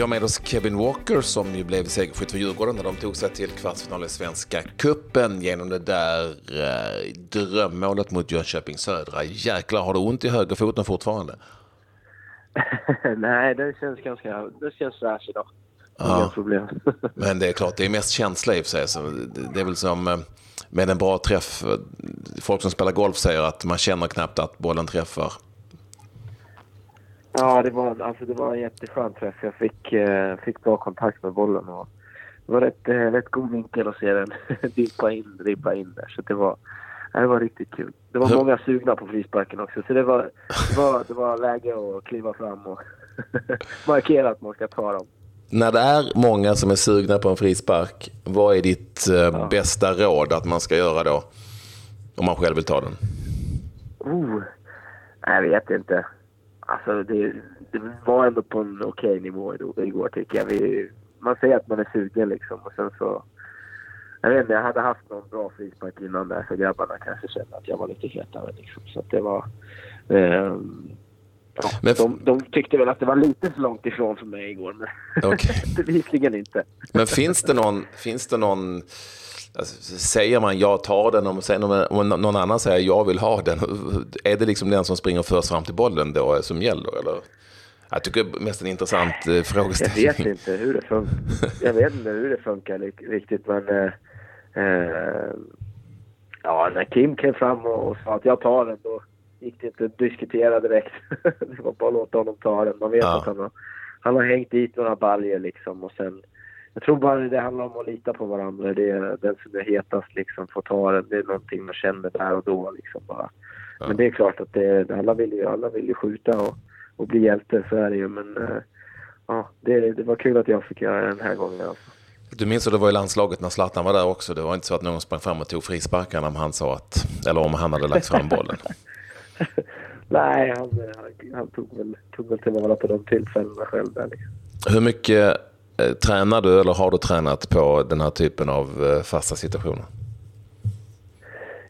Vi har med oss Kevin Walker som ju blev segerskytt för Djurgården när de tog sig till kvartsfinal i Svenska Kuppen genom det där eh, drömmålet mot Jönköping Södra. Jäklar, har du ont i högerfoten fortfarande? Nej, det känns ganska... Det känns fräscht idag. Ja. Problem. Men det är klart, det är mest känsla i och för sig. Så det är väl som eh, med en bra träff. Folk som spelar golf säger att man känner knappt att bollen träffar. Ja, det var, alltså, det var en jätteskön träff. Jag fick, eh, fick bra kontakt med bollen. Och det var rätt, eh, rätt god vinkel att se den dippa in, dippa in där. Så det var, ja, det var riktigt kul. Det var många sugna på frisparken också. Så det var, det var, det var läge att kliva fram och markera att man ska ta dem. När det är många som är sugna på en frispark, vad är ditt eh, bästa råd att man ska göra då? Om man själv vill ta den. Oh, jag vet inte. Alltså det, det var ändå på en okej nivå idag- igår tycker jag. Vi, man säger att man är sugen liksom och sen så... Jag vet inte, jag hade haft någon bra frispark innan där så grabbarna kanske kände att jag var lite hetare liksom. Så att det var... ehm, ja, Men- de, de tyckte väl att det var lite för långt ifrån för mig igår men Okej. bevisligen inte. Men finns det någon, finns det någon alltså, säger man jag tar den och sen om om någon annan säger jag vill ha den, är det liksom den som springer först fram till bollen då som gäller? Eller? Jag tycker det är mest en intressant eh, Jag frågeställning. vet inte hur det funkar. Jag vet inte hur det funkar riktigt men... Eh, eh, ja, när Kim klev fram och, och sa att jag tar den då gick det inte att diskutera direkt. det var bara att låta honom ta den. Man vet Ja. att han har, han har hängt dit några baljer liksom och sen... Jag tror bara det handlar om att lita på varandra. Det är den som är hetast liksom får ta den. Det är någonting man känner där och då liksom bara. Ja. Men det är klart att det, alla, vill ju, alla vill ju skjuta och, och bli hjälte, så är det ju. Men eh, ja, det, det var kul att jag fick göra det den här gången. Alltså. Du minns att det var i landslaget när Zlatan var där också. Det var inte så att någon sprang fram och tog frisparkarna om han sa att, eller om han hade lagt fram bollen. Nej, han, han, han tog, väl, tog väl till vara på de tillfällena själv. Där, liksom. Hur mycket eh, Eh, tränar du eller har du tränat på den här typen av eh, fasta situationer?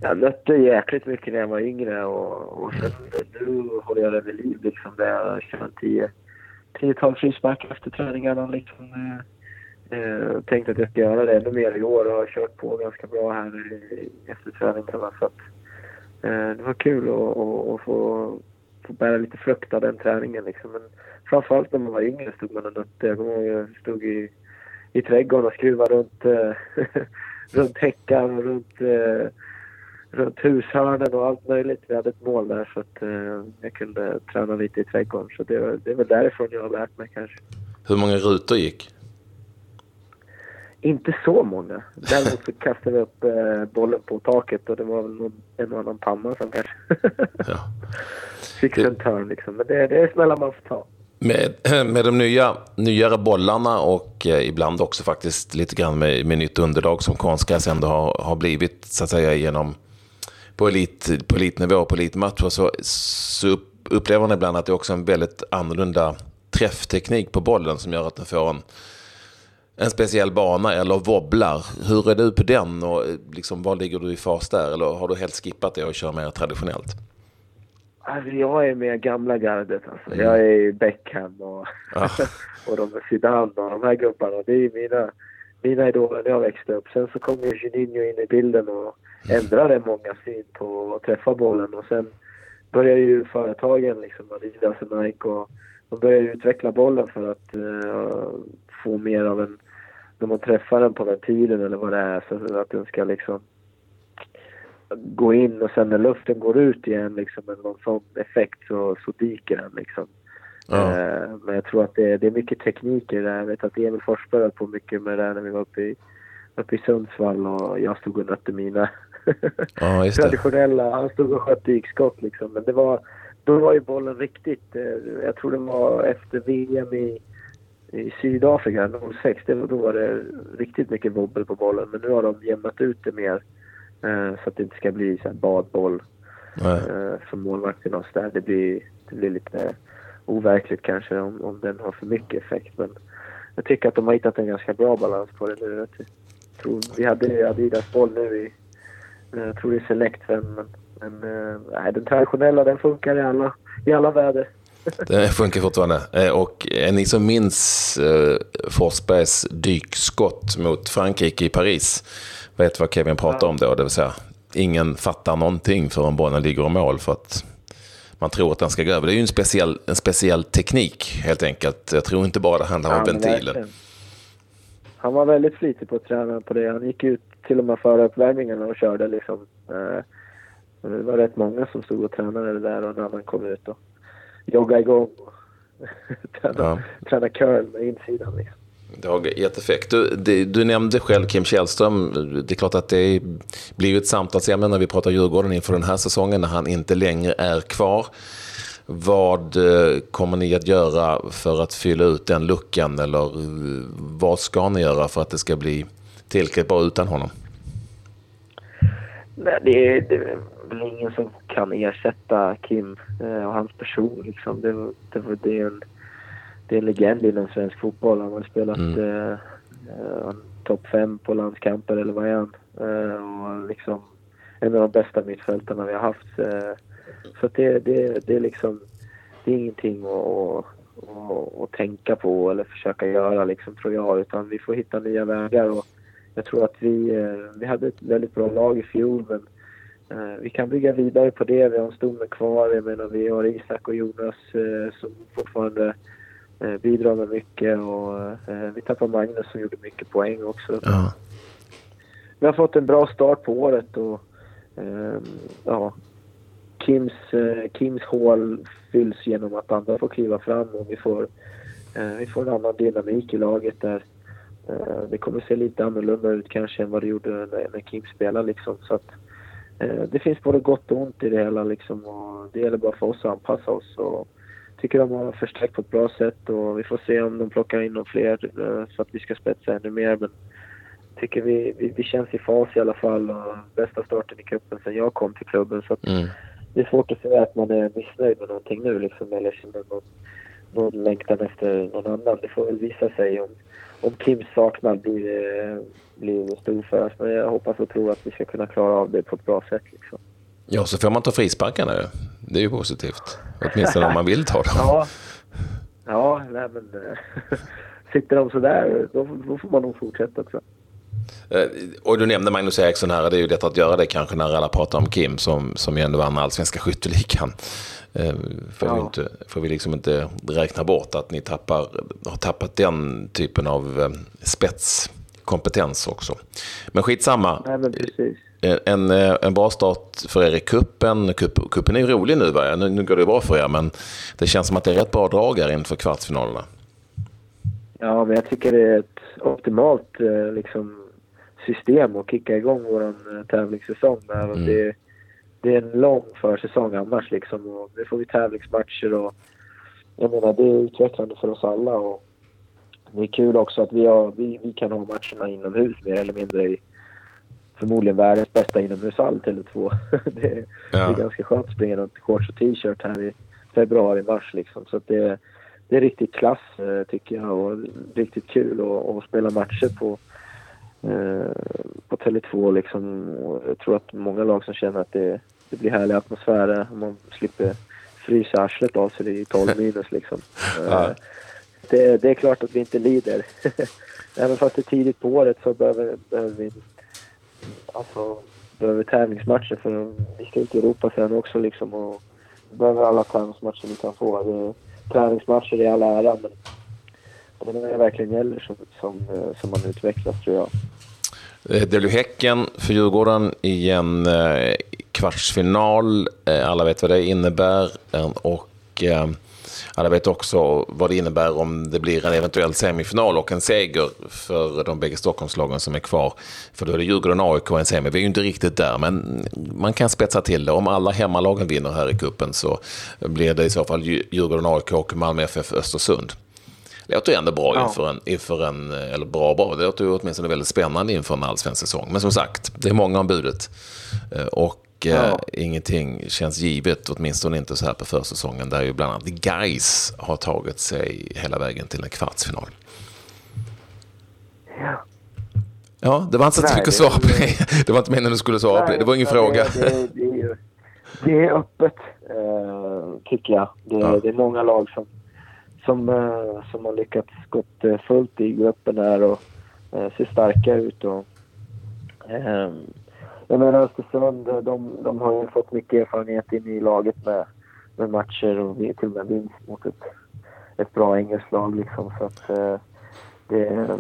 Jag nötte jäkligt mycket när jag var yngre och, och sen, nu håller jag det vid liv. Liksom, där jag kör en tio, tiotal frisparkar efter träningarna. Liksom, eh, eh tänkte att jag ska göra det ännu mer i år och har kört på ganska bra här efter träningarna. Så att, eh, det var kul att få, få bära lite frukt av den träningen. Liksom. Men framförallt när man var yngre stod man och nötte. Jag kommer ihåg jag stod i, i trädgården och skruvade runt, eh, runt häckar och runt eh, runt hushörnen och allt möjligt. Vi hade ett mål där så att eh, jag kunde träna lite i trädgården. Så det, var- det är väl därifrån jag har lärt mig kanske. Hur många rutor gick? Inte så många. Däremot så kastade vi upp bollen på taket och det var väl någon, en och annan panna som kanske Ja. Sig en törn liksom. Men det, det är smällar man får ta. Med, med de nya, nyare bollarna och eh, ibland också faktiskt lite grann med, med nytt underlag som konstgräs ändå har, har blivit så att säga genom på, elit, på elitnivå, på elitmatcher så, så upp- upplever man ibland att det är också en väldigt annorlunda träffteknik på bollen som gör att den får en, en speciell bana eller wobblar. Hur är du på den och eh, liksom, var ligger du i fas där? Eller har du helt skippat det och kör mer traditionellt? Alltså, jag är med gamla gardet alltså. Jag är Beckham och, Ja. och de Zidane och de här gubbarna. Det är mina, mina idoler när jag växte upp. Sen så kom ju Juninho in i bilden och ändrade många syn på att träffa bollen. Och sen började ju företagen, liksom Adidas och Nike, och de började utveckla bollen för att eh, få mer av en... När man träffar den på ventilen eller vad det är, så att den ska liksom gå in och sen när luften går ut igen liksom med någon sån effekt så, så dyker den liksom. Ja. Eh, men jag tror att det, det är mycket teknik i det där. Jag vet att Emil Forsberg höll på mycket med det där när vi var uppe i, uppe i Sundsvall och jag stod och nötte mina Ja, traditionella. Han stod och sköt dykskott liksom. Men det var, då var ju bollen riktigt, eh, jag tror det var efter VM i, i Sydafrika 06, det var, då var det riktigt mycket wobbel på bollen. Men nu har de jämnat ut det mer så att det inte ska bli så här badboll Nej. eh, för målvakten och så där. Det blir, det blir lite overkligt kanske om, om den har för mycket effekt. Men jag tycker att de har hittat en ganska bra balans på det nu. Jag tror, vi hade Adidas boll nu i, eh, jag tror det är Select 5, men, men eh, nej, den traditionella den funkar i alla, i alla väder. Det funkar fortfarande. Eh, och är ni som minns eh, Forsbergs dykskott mot Frankrike i Paris vet vad Kevin pratar om då, det vill säga ingen fattar någonting förrän bollen ligger i mål för att man tror att den ska gå över. Det är ju en speciell, en speciell teknik helt enkelt. Jag tror inte bara det handlar om ja, ventilen. Verkligen. Han var väldigt flitig på att träna på det. Han gick ut till och med före uppvärmningen och körde liksom. Eh, det var rätt många som stod och tränade det där och när han kom ut och joggade igång och tränade, ja. tränade curl med insidan liksom. Det har gett effekt. Du, det, du, nämnde själv Kim Källström. Det är klart att det blir ett samtalsämne när vi pratar Djurgården inför den här säsongen när han inte längre är kvar. Vad eh, kommer ni att göra för att fylla ut den luckan eller eh, vad ska ni göra för att det ska bli tillräckligt bra utan honom? Nej, det, är, det är väl ingen som kan ersätta Kim eh, och hans person. Liksom. Det, det, det är en det är en legend inom svensk fotboll. Han har spelat mm. eh, eh, topp fem på landskamper eller vad är han? Eh, och liksom en av de bästa mittfältarna vi har haft. Eh, så det, det, det är liksom, det är ingenting att, att, att, tänka på eller försöka göra liksom tror jag. Utan vi får hitta nya vägar och jag tror att vi, eh, vi hade ett väldigt bra lag i fjol men eh, vi kan bygga vidare på det. Vi har en stomme kvar. Jag menar vi har Isak och Jonas som fortfarande Eh, bidrar med mycket och eh, vi tappade Magnus som gjorde mycket poäng också. Ja. Vi har fått en bra start på året och eh, ja, Kims, Kims hål fylls genom att andra får kliva fram och vi får, vi får en annan dynamik i laget där det kommer se lite annorlunda ut kanske än vad det gjorde när, när Kim spelade liksom. Så att, det finns både gott och ont i det hela liksom och det gäller bara för oss att anpassa oss. Och, tycker de har förstärkt på ett bra sätt och vi får se om de plockar in några fler eh, så att vi ska spetsa ännu mer. Men tycker vi, vi, vi känns i fas i alla fall och bästa starten i cupen sen jag kom till klubben. Så mm. Det är svårt att säga att man är missnöjd med någonting nu liksom, eller känner någon, någon längtan efter någon annan. Det får väl visa sig om, om Kims saknad blir, blir stor för oss. Men jag hoppas och tror att vi ska kunna klara av det på ett bra sätt. Liksom. Ja, så får man ta frisparkarna. Det är ju positivt. Åtminstone om man vill ta dem. Ja, ja nej, men eh, sitter de sådär, då, då får man nog fortsätta tror jag. Eh, och du nämnde Magnus Eriksson här, det är ju lätt att göra det kanske när alla pratar om Kim som, som ju ändå vann allsvenska skytteligan. Eh, får, ja. vi inte, får vi liksom inte räkna bort att ni tappar, har tappat den typen av spetskompetens också. Men skitsamma. Nej, men precis en, eh, en bra start för er i kuppen. Kupp, kuppen är ju rolig nu, va? Nu, nu går det bra för er, men det känns som att det är rätt bra drag här inför kvartsfinalerna. Ja, men jag tycker det är ett optimalt eh, liksom, system att kicka igång vår eh, tävlingssäsong med. Mm. Det, det, är en lång försäsong annars liksom och nu får vi tävlingsmatcher och jag menar det är utvecklande för oss alla och det är kul också att vi, har, vi, vi kan ha matcherna inomhus mer eller mindre i förmodligen världens bästa inomhushall Tele2. det, är, ja. det är ganska skönt att springa runt i shorts och t-shirt här i februari, mars liksom. Så det, det är riktigt klass eh, tycker jag och riktigt kul att, spela matcher på, eh, på Tele2 liksom. Och jag tror att många lag som känner att det, det blir härlig atmosfär man slipper frysa arslet av sig i 12 minus liksom. Ja. Eh, det, det, är klart att vi inte lider. Även fast det är tidigt på året så behöver, behöver vi alltså, behöver tävlingsmatcher för vi ska ut i Europa sen också liksom och vi behöver alla tävlingsmatcher vi kan få. Det, träningsmatcher i all ära men det är det verkligen gäller som, som, eh, som man utvecklas tror jag. Eh, det blir Häcken för Djurgården i en eh, kvartsfinal. Alla vet vad det innebär. Och alla vet också vad det innebär om det blir en eventuell semifinal och en seger för de bägge Stockholmslagen som är kvar. För då är det Djurgården och AIK en semi. Vi är ju inte riktigt där, men man kan spetsa till det. Om alla hemmalagen vinner här i kuppen så blir det i så fall Djurgården, AIK och Malmö FF Östersund. Det låter ju ändå bra ja. inför, en, inför en, eller bra bra, det låter ju åtminstone väldigt spännande inför en allsvensk säsong. Men som sagt, det är många om budet. Eh, och ja. eh, ingenting känns givet, åtminstone inte så här på försäsongen, där ju bland annat Guys har tagit sig hela vägen till en kvartsfinal. Ja. Ja, det var inte så mycket att svara på det. Det var inte meningen att du skulle svara på det. Det var ingen nej, fråga. Det, det, det är öppet. eh, tycker jag. Det, Ja. det är många lag som, som, eh, som har lyckats gått eh, fullt i gruppen där och ser starka ut. Och, eh, jag menar Östersund, eh, de, de har ju fått mycket erfarenhet in i laget med, med matcher och till och med vinst mot ett, ett bra engelskt lag liksom. Så att, eh, det, är-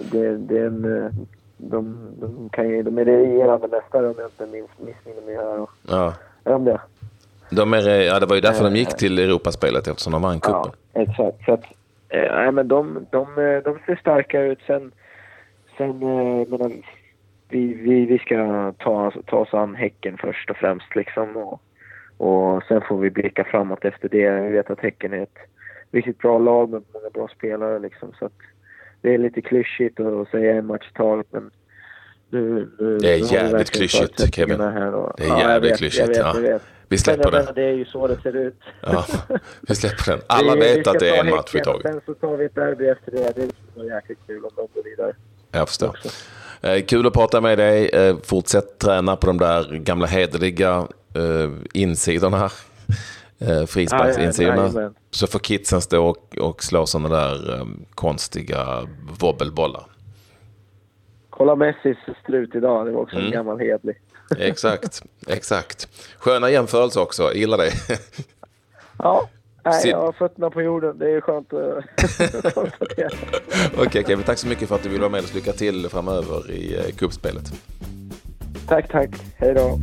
det, det är en, eh, de, de, kan ju, de är regerande mästare om jag inte minns, missminner mig här. Och, Ja. är de det? De är, ja, det var ju därför de gick till Europaspelet eftersom de vann cupen. Ja, exakt. Så att, eh, nej, men de, de, eh, de ser starka ut. Sen, sen eh, menar, vi, vi, vi ska ta, ta oss an Häcken först och främst. Liksom, och, och sen får vi blicka framåt efter det. Vi vet att Häcken är ett riktigt bra lag med många bra spelare. Liksom, så det är lite klyschigt att säga en match i taget. Men nu, nu, Det är jävligt klyschigt, Kevin. Här och, Det är ja, jävligt vet, klyschigt, vet, ja. Vi släpper den. det är ju så det ser ut. Ja, vi släpper den. Alla Vi- vet att det är en match i taget. Sen så tar vi ett derby efter det. Det skulle vara jäkligt kul om de går vidare. Jag förstår. Eh, kul att prata med dig. Eh, fortsätt träna på de där gamla hederliga eh, insidorna. Eh, frisparksinsidorna. Så får kidsen stå och, och slå sådana där eh, konstiga wobbelbollar. Kolla Messis slut idag. Det var också Mm. en gammal hedlig. Exakt, exakt. Sköna jämförelser också. Jag gillar det. Ja. Nej, Sid- jag har fötterna på jorden. Det är skönt att konstatera. Okej Kevin, tack så mycket för att du ville vara med oss. Lycka till framöver i eh, cupspelet. Tack, tack. Hej då.